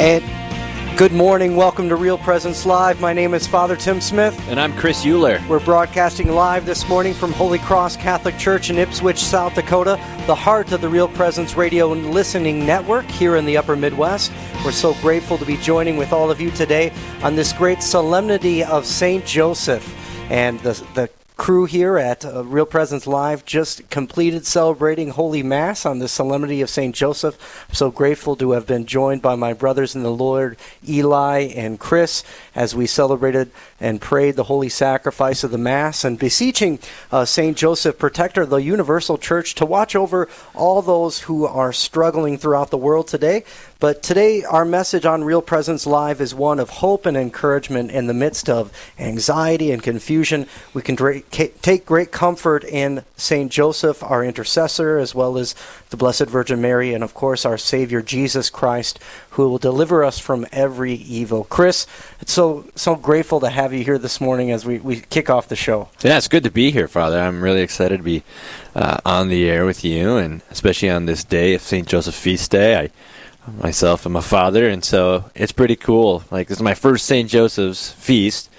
And good morning. Welcome to Real Presence Live. My name is Father Tim Smith. And I'm Chris Euler. We're broadcasting live this morning from Holy Cross Catholic Church in Ipswich, South Dakota, the heart of the Real Presence Radio and Listening Network here in the Upper Midwest. We're so grateful to be joining with all of you today on this great solemnity of St. Joseph. And the, the crew here at uh, Real Presence Live just completed celebrating Holy Mass on the Solemnity of St. Joseph. I'm so grateful to have been joined by my brothers in the Lord, Eli and Chris, as we celebrated and prayed the holy sacrifice of the Mass and beseeching uh, St. Joseph, protector of the universal church, to watch over all those who are struggling throughout the world today. But today, our message on Real Presence Live is one of hope and encouragement in the midst of anxiety and confusion. We can take great comfort in St. Joseph, our intercessor, as well as the Blessed Virgin Mary, and of course, our Savior Jesus Christ, who will deliver us from every evil. Chris, it's so, so grateful to have you here this morning as we, we kick off the show. Yeah, it's good to be here, Father. I'm really excited to be uh, on the air with you, and especially on this day of St. Joseph Feast Day. I myself am a father, and so it's pretty cool. Like this is my first St. Joseph's feast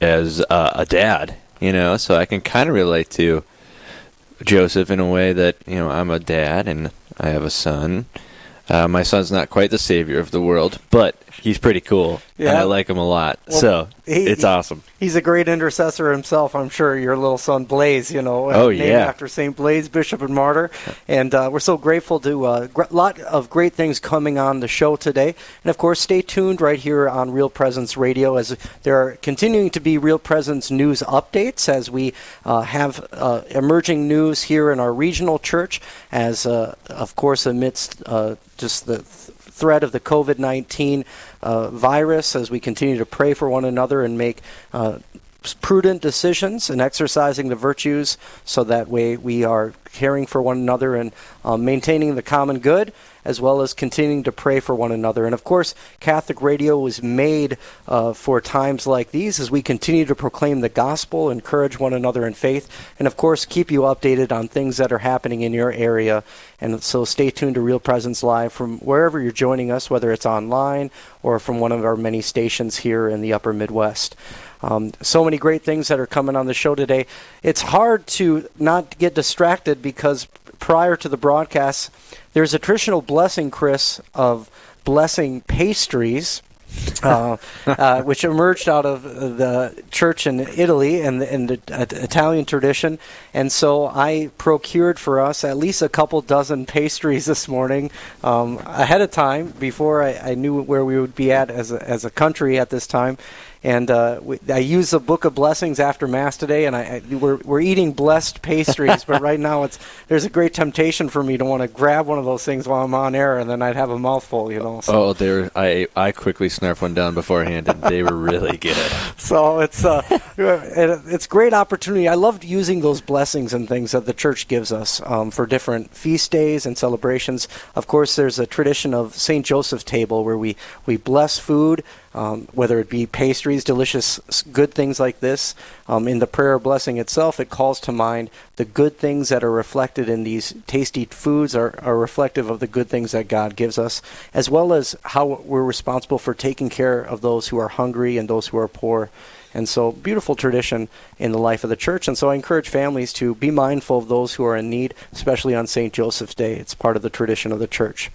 as uh, a dad, you know, so I can kind of relate to Joseph in a way that you know I'm a dad and I have a son. Uh, my son's not quite the savior of the world, but he's pretty cool, and Yeah. I like him a lot. Well, so he- it's he- awesome. He's a great intercessor himself, I'm sure. Your little son Blaze, you know, uh, Oh, named yeah. after Saint Blaise, Bishop and Martyr, and uh, we're so grateful to a gr- lot of great things coming on the show today. And of course, stay tuned right here on Real Presence Radio as there are continuing to be Real Presence news updates as we uh, have uh, emerging news here in our regional church, as uh, of course amidst uh, just the th- threat of the COVID 19 uh, virus as we continue to pray for one another and make uh, prudent decisions and exercising the virtues so that way we are caring for one another and um, maintaining the common good as well as continuing to pray for one another. And of course, Catholic radio was made uh, for times like these as we continue to proclaim the gospel, encourage one another in faith, and of course, keep you updated on things that are happening in your area. And so stay tuned to Real Presence Live from wherever you're joining us, whether it's online or from one of our many stations here in the upper Midwest. Um, so many great things that are coming on the show today. It's hard to not get distracted because prior to the broadcast, there's a traditional blessing, Chris, of blessing pastries. uh, uh, which emerged out of the church in Italy and the, and the uh, Italian tradition, and so I procured for us at least a couple dozen pastries this morning um, ahead of time before I, I knew where we would be at as a, as a country at this time. And uh, we, I use the Book of Blessings after Mass today, and I, I we're, we're eating blessed pastries. but right now, it's there's a great temptation for me to want to grab one of those things while I'm on air, and then I'd have a mouthful, you know. So, Oh, they were, I I quickly snarf one down beforehand, and they were really good. so it's uh, it, it's great opportunity. I loved using those blessings and things that the church gives us um, for different feast days and celebrations. Of course, there's a tradition of Saint Joseph's table where we we bless food. Um, whether it be pastries, delicious, good things like this. Um, in the prayer blessing itself, it calls to mind the good things that are reflected in these tasty foods are, are reflective of the good things that God gives us, as well as how we're responsible for taking care of those who are hungry and those who are poor. And so, beautiful tradition in the life of the church. And so, I encourage families to be mindful of those who are in need, especially on St. Joseph's Day. It's part of the tradition of the church.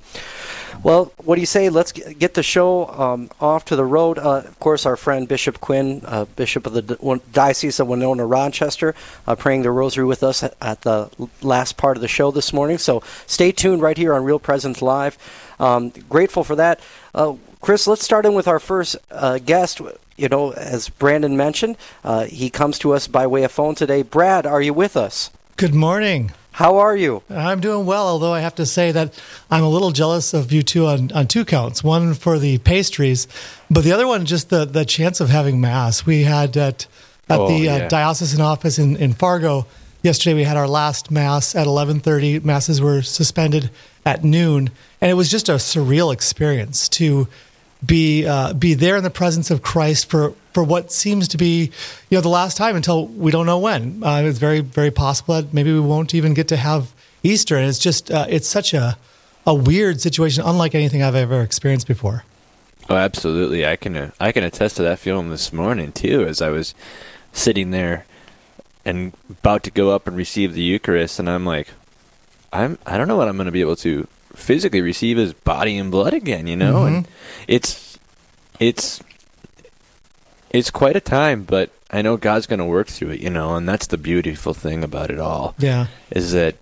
Well, what do you say? Let's get the show um, off to the road. Uh, of course, our friend Bishop Quinn, uh, Bishop of the Diocese of Winona Rochester, uh, praying the rosary with us at, at the last part of the show this morning. So stay tuned right here on Real Presence Live. Um, grateful for that. Uh, Chris, let's start in with our first uh, guest. You know, as Brandon mentioned, uh, he comes to us by way of phone today. Brad, are you with us? Good morning. How are you? I'm doing well, although I have to say that I'm a little jealous of you two on, on two counts. One for the pastries, but the other one just the, the chance of having mass. We had at at Oh, the yeah. uh, diocesan office in, in Fargo yesterday. We had our last mass at 11:30. Masses were suspended at noon, and it was just a surreal experience to be uh, be there in the presence of Christ for for what seems to be you know the last time until we don't know when. Uh, it's very very possible that maybe we won't even get to have Easter, and it's just uh, it's such a a weird situation, unlike anything I've ever experienced before. Oh, absolutely. I can uh, I can attest to that feeling this morning too, as I was sitting there and about to go up and receive the Eucharist, and I'm like, I'm I don't know what I'm going to be able to physically receive his body and blood again, you know, and mm-hmm. it's it's it's quite a time, but I know God's going to work through it, you know, and that's the beautiful thing about it all Yeah. is that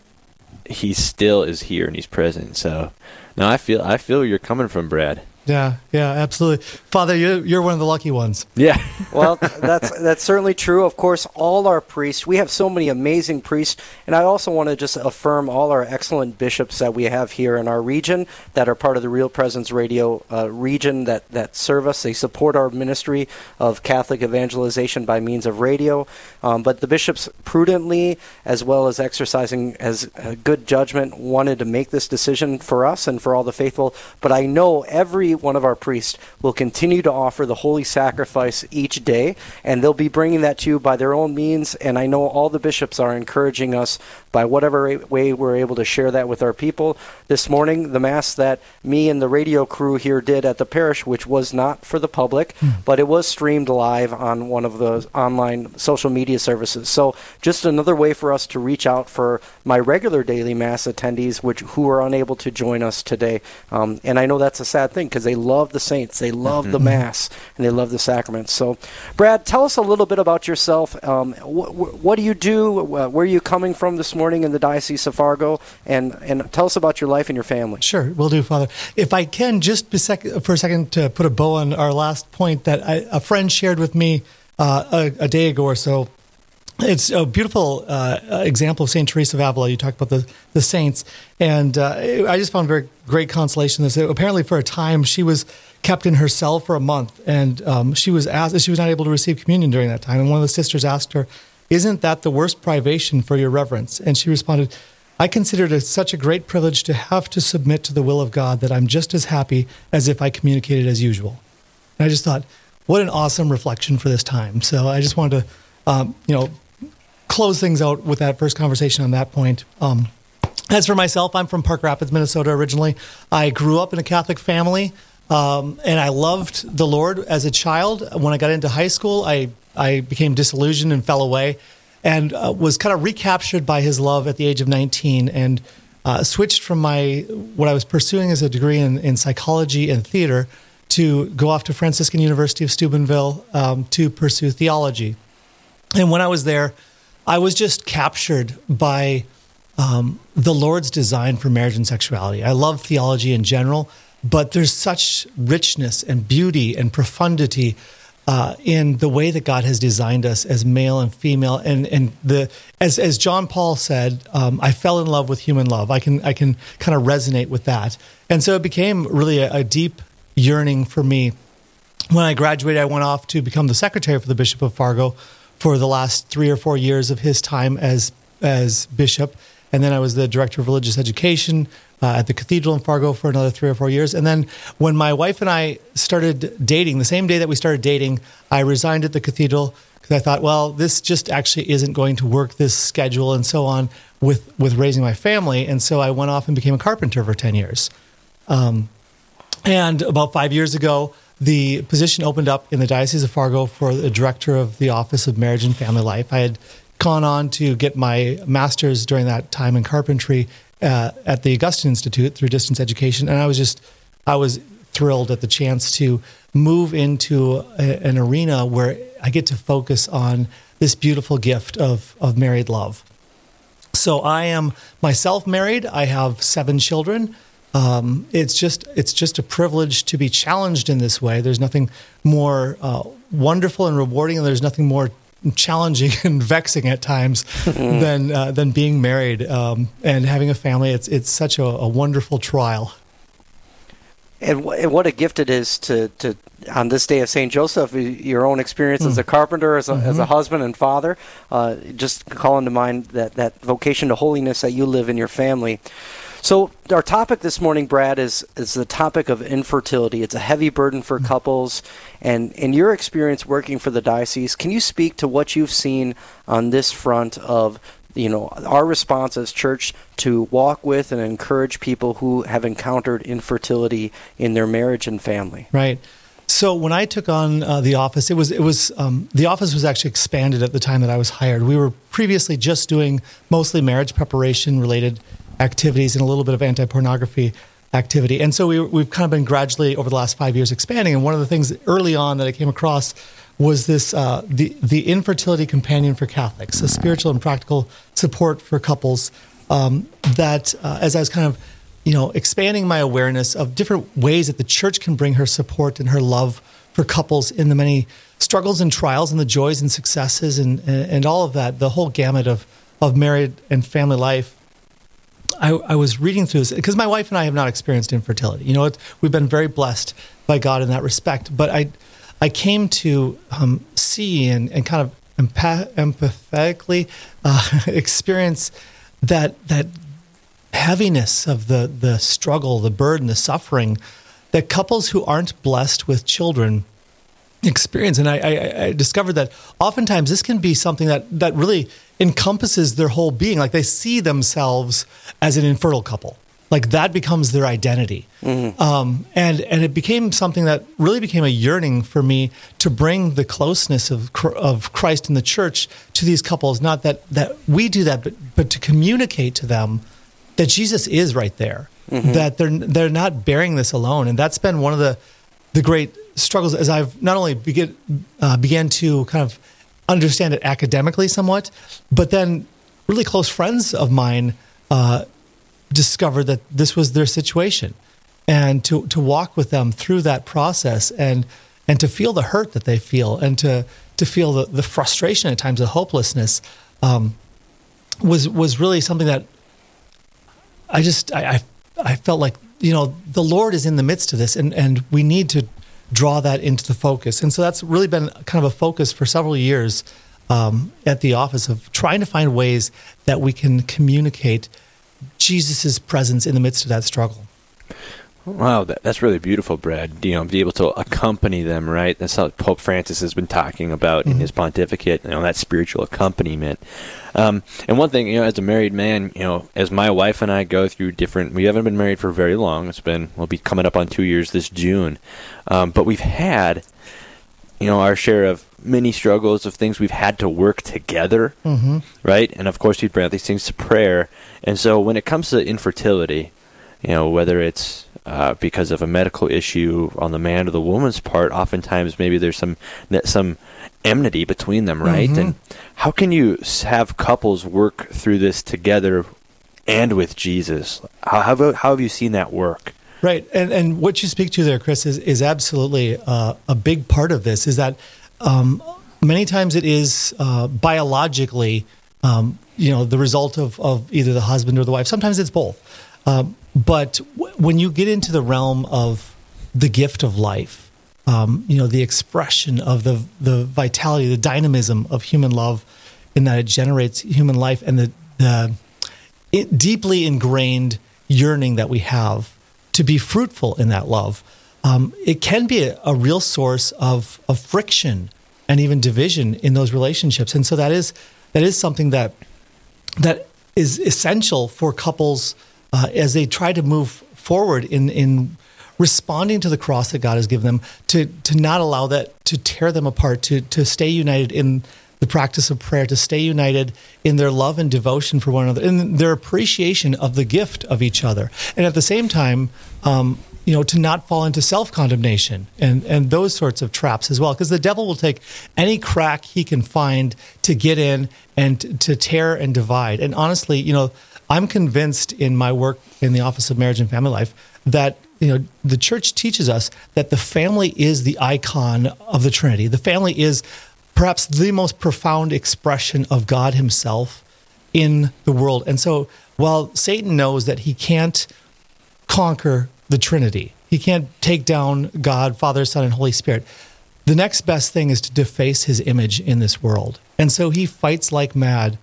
he still is here and he's present. So, now I feel I feel you're coming from Brad. Yeah, yeah, absolutely. Father, you're, you're one of the lucky ones. Yeah. Well, that's that's certainly true. Of course, all our priests. We have so many amazing priests, and I also want to just affirm all our excellent bishops that we have here in our region that are part of the Real Presence Radio uh, region that that serve us. They support our ministry of Catholic evangelization by means of radio. Um, but the bishops prudently, as well as exercising as uh, good judgment, wanted to make this decision for us and for all the faithful. But I know every one of our priests will continue to offer the holy sacrifice each day, and they'll be bringing that to you by their own means. And I know all the bishops are encouraging us by whatever way we're able to share that with our people. This morning, the Mass that me and the radio crew here did at the parish, which was not for the public, but it was streamed live on one of the online social media services. So just another way for us to reach out for my regular daily Mass attendees, which who are unable to join us today. Um, and I know that's a sad thing because they love the saints, they love the Mass, and they love the sacraments. So, Brad, tell us a little bit about yourself. Um, wh- wh- what do you do? Wh- Where are you coming from this morning in the Diocese of Fargo? And, and tell us about your life and your family. Sure, we'll do, Father. If I can, just for a second to put a bow on our last point that I, a friend shared with me uh, a, a day ago or so. It's a beautiful uh, example of Saint Teresa of Avila. You talked about the, the saints, and uh, I just found very great consolation. This apparently for a time she was kept in her cell for a month, and um, she was asked she was not able to receive communion during that time. And one of the sisters asked her, "Isn't that the worst privation for your reverence?" And she responded, I consider it such a great privilege to have to submit to the will of God that I'm just as happy as if I communicated as usual. And I just thought, what an awesome reflection for this time. So I just wanted to, um, you know, close things out with that first conversation on that point. Um, as for myself, I'm from Park Rapids, Minnesota originally. I grew up in a Catholic family, um, and I loved the Lord as a child. When I got into high school, I, I became disillusioned and fell away, and uh, was kind of recaptured by His love at the age of 19, and uh, switched from my what I was pursuing as a degree in, in psychology and theater to go off to Franciscan University of Steubenville um, to pursue theology. And when I was there, I was just captured by um, the Lord's design for marriage and sexuality. I love theology in general, but there's such richness and beauty and profundity uh, in the way that God has designed us as male and female. And and the as as John Paul said, um, I fell in love with human love. I can I can kind of resonate with that, and so it became really a, a deep yearning for me when I graduated, I went off to become the secretary for the Bishop of Fargo for the last three or four years of his time as as bishop, and then I was the director of religious education uh, at the cathedral in Fargo for another three or four years. And then when my wife and I started dating, the same day that we started dating, I resigned at the cathedral because I thought, well, this just actually isn't going to work. This schedule and so on with with raising my family, and so I went off and became a carpenter for ten years. And about five years ago, the position opened up in the Diocese of Fargo for the director of the Office of Marriage and Family Life. I had gone on to get my master's during that time in carpentry uh, at the Augustine Institute through distance education, and I was just I was thrilled at the chance to move into a, an arena where I get to focus on this beautiful gift of of married love. So I am myself married. I have seven children. Um, it's just it's just a privilege to be challenged in this way. There's nothing more uh, wonderful and rewarding, and there's nothing more challenging and vexing at times than uh, than being married um, and having a family. It's it's such a, a wonderful trial. And, wh- and what a gift it is to, to on this day of Saint Joseph, your own experience as a carpenter, as a, as a husband and father, uh, just calling to mind that, that vocation to holiness that you live in your family. So our topic this morning, Brad, is is the topic of infertility. It's a heavy burden for couples, and in your experience working for the diocese, can you speak to what you've seen on this front of you know our response as church to walk with and encourage people who have encountered infertility in their marriage and family? Right. So when I took on uh, the office, it was it was um, the office was actually expanded at the time that I was hired. We were previously just doing mostly marriage preparation related activities and a little bit of anti pornography activity, and so we, we've kind of been gradually over the last five years expanding. And one of the things early on that I came across was this uh, the the infertility companion for Catholics, a spiritual and practical support for couples. Um, that uh, as I was kind of you know, expanding my awareness of different ways that the church can bring her support and her love for couples in the many struggles and trials and the joys and successes and, and, and all of that, the whole gamut of, of married and family life. I, I was reading through this because my wife and I have not experienced infertility. You know, it, we've been very blessed by God in that respect. But I, I came to um, see and, and kind of empath- empathetically uh, experience that that heaviness of the the struggle, the burden, the suffering that couples who aren't blessed with children experience. And I, I, I, discovered that oftentimes this can be something that that really encompasses their whole being. Like they see themselves as an infertile couple. Like that becomes their identity. Mm-hmm. Um, and and it became something that really became a yearning for me to bring the closeness of of Christ in the church to these couples. Not that that we do that, but but to communicate to them that Jesus is right there. Mm-hmm. That they're they're not bearing this alone, and that's been one of the the great struggles as I've not only begin uh, began to kind of understand it academically somewhat, but then really close friends of mine uh, discovered that this was their situation, and to to walk with them through that process and and to feel the hurt that they feel and to to feel the, the frustration at times, the hopelessness, um, was was really something that I just I, I, I felt like you know the Lord is in the midst of this, and and we need to draw that into the focus. And so that's really been kind of a focus for several years um, at the office of trying to find ways that we can communicate Jesus' presence in the midst of that struggle. Wow, that, that's really beautiful, Brad. You know, be able to accompany them, right? That's how Pope Francis has been talking about mm-hmm. in his pontificate. You know, that spiritual accompaniment. Um, and one thing, you know, as a married man, you know, as my wife and I go through different, we haven't been married for very long. It's been, we'll be coming up on two years this June, um, but we've had, you know, our share of many struggles of things we've had to work together, mm-hmm. right? And of course, we bring these things to prayer. And so, when it comes to infertility, you know, whether it's uh, because of a medical issue on the man or the woman's part, oftentimes maybe there's some some enmity between them, right? Mm-hmm. And how can you have couples work through this together and with Jesus? How, how, have, how have you seen that work? Right, and and what you speak to there, Chris, is is absolutely uh, a big part of this. Is that um, many times it is uh, biologically, um, you know, the result of of either the husband or the wife. Sometimes it's both. Um, but w- when you get into the realm of the gift of life, um, you know, the expression of the the vitality, the dynamism of human love, in that it generates human life and the the it, deeply ingrained yearning that we have to be fruitful in that love, um, it can be a, a real source of of friction and even division in those relationships. And so that is that is something that that is essential for couples uh, as they try to move forward in in responding to the cross that God has given them, to to not allow that to tear them apart, to to stay united in the practice of prayer, to stay united in their love and devotion for one another, in their appreciation of the gift of each other, and at the same time. Um, you know, to not fall into self condemnation and, and those sorts of traps as well. Because the devil will take any crack he can find to get in and to tear and divide. And honestly, you know, I'm convinced in my work in the Office of Marriage and Family Life that you know the church teaches us that the family is the icon of the Trinity. The family is perhaps the most profound expression of God Himself in the world. And so, while Satan knows that he can't conquer the Trinity, he can't take down God, Father, Son, and Holy Spirit. The next best thing is to deface his image in this world. And so he fights like mad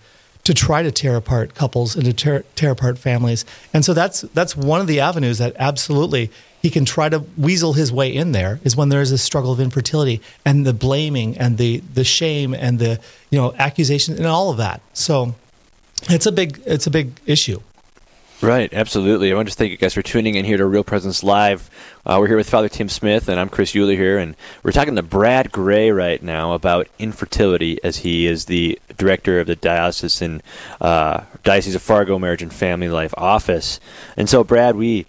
to try to tear apart couples and to tear, tear apart families. And so that's that's one of the avenues that absolutely he can try to weasel his way in there is when there is a struggle of infertility and the blaming and the the shame and the you know accusation and all of that. So it's a big it's a big issue. Right, absolutely. I want to thank you guys for tuning in here to Real Presence Live. Uh, we're here with Father Tim Smith, and I'm Chris Euler here, and we're talking to Brad Gray right now about infertility, as he is the director of the diocesan uh, Diocese of Fargo Marriage and Family Life Office. And so, Brad, we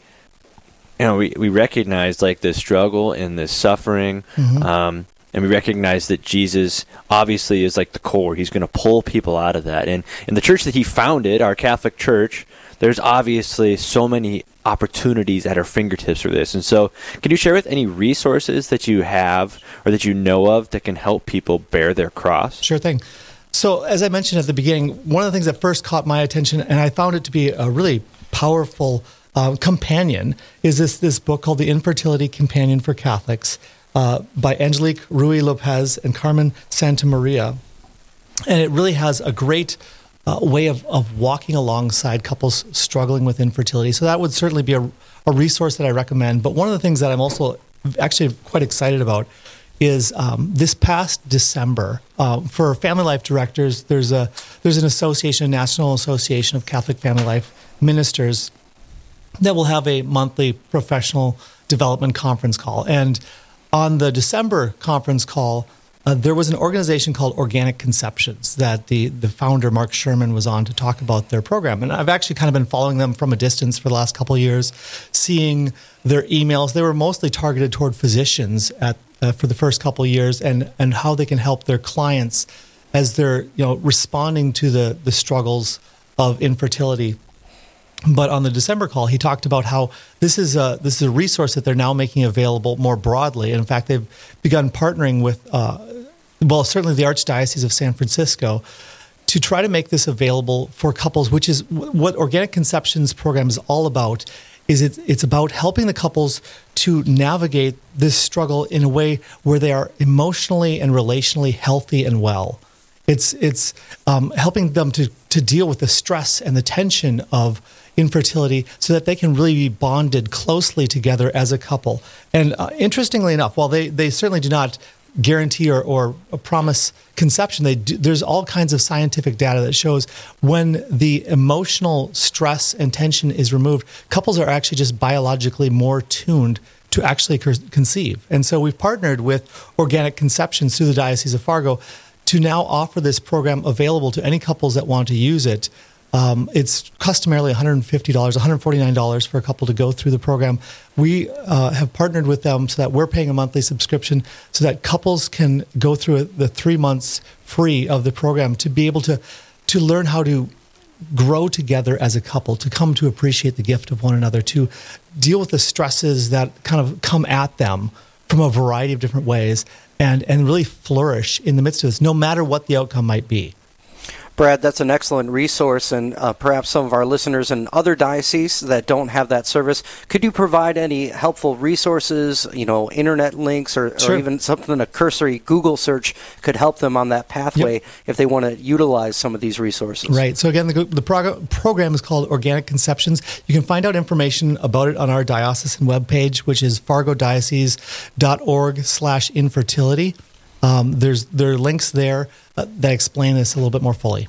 you know we, we recognize like the struggle and the suffering. Mm-hmm. Um, and we recognize that Jesus obviously is like the core. He's going to pull people out of that. And in the church that he founded, our Catholic Church, there's obviously so many opportunities at our fingertips for this. And so, can you share with any resources that you have or that you know of that can help people bear their cross? Sure thing. So, as I mentioned at the beginning, one of the things that first caught my attention, and I found it to be a really powerful uh, companion, is this this book called The Infertility Companion for Catholics uh, by Angelique Ruhi-Lopez and Carmen Santamaria, and it really has a great uh, way of, of walking alongside couples struggling with infertility. So that would certainly be a, a resource that I recommend. But one of the things that I'm also actually quite excited about is um, this past December uh, for family life directors. There's a there's an association, a national association of Catholic family life ministers, that will have a monthly professional development conference call. And on the December conference call, uh, there was an organization called Organic Conceptions that the, the founder, Mark Sherman, was on to talk about their program. And I've actually kind of been following them from a distance for the last couple years, seeing their emails. They were mostly targeted toward physicians at, uh, for the first couple years and, and how they can help their clients as they're you know, responding to the, the struggles of infertility but on the December call, he talked about how this is a this is a resource that they're now making available more broadly. And in fact, they've begun partnering with, uh, well, certainly the Archdiocese of San Francisco, to try to make this available for couples. Which is what Organic Conceptions program is all about. Is it, it's about helping the couples to navigate this struggle in a way where they are emotionally and relationally healthy and well. It's it's um, helping them to to deal with the stress and the tension of infertility so that they can really be bonded closely together as a couple. And uh, interestingly enough, while they, they certainly do not guarantee or, or a promise conception, they do, there's all kinds of scientific data that shows when the emotional stress and tension is removed, couples are actually just biologically more tuned to actually conceive. And so we've partnered with Organic Conceptions through the Diocese of Fargo to now offer this program available to any couples that want to use it um, it's customarily $150, $149 for a couple to go through the program. We uh, have partnered with them so that we're paying a monthly subscription so that couples can go through the three months free of the program to be able to, to learn how to grow together as a couple, to come to appreciate the gift of one another, to deal with the stresses that kind of come at them from a variety of different ways, and, and really flourish in the midst of this, no matter what the outcome might be. Brad, that's an excellent resource, and uh, perhaps some of our listeners in other dioceses that don't have that service, could you provide any helpful resources, you know, internet links, or, sure. or even something a cursory Google search could help them on that pathway yep. if they want to utilize some of these resources? Right. So again, the, the prog- program is called Organic Conceptions. You can find out information about it on our diocesan webpage, which is fargodiocese.org/infertility. Um, there's there are links there uh, that explain this a little bit more fully.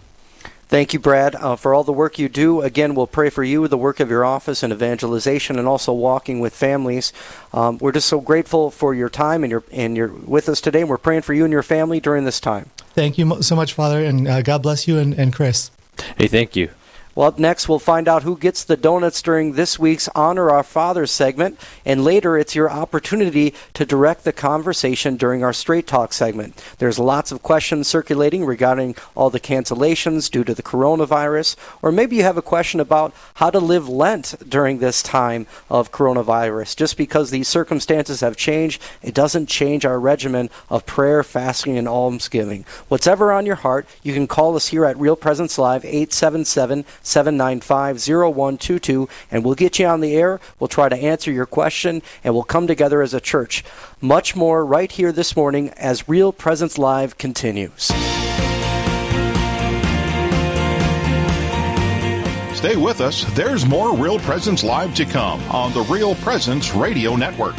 Thank you, Brad, uh, for all the work you do. Again, we'll pray for you, the work of your office and evangelization, and also walking with families. Um, we're just so grateful for your time and you're and you're with us today. And we're praying for you and your family during this time. Thank you so much, Father, and uh, God bless you and, and Chris. Hey, thank you. Well, up next, we'll find out who gets the donuts during this week's Honor Our Fathers segment. And later, it's your opportunity to direct the conversation during our Straight Talk segment. There's lots of questions circulating regarding all the cancellations due to the coronavirus. Or maybe you have a question about how to live Lent during this time of coronavirus. Just because these circumstances have changed, it doesn't change our regimen of prayer, fasting, and almsgiving. Whatever on your heart, you can call us here at Real Presence Live, 877 795 0122, and we'll get you on the air. We'll try to answer your question, and we'll come together as a church. Much more right here this morning as Real Presence Live continues. Stay with us. There's more Real Presence Live to come on the Real Presence Radio Network.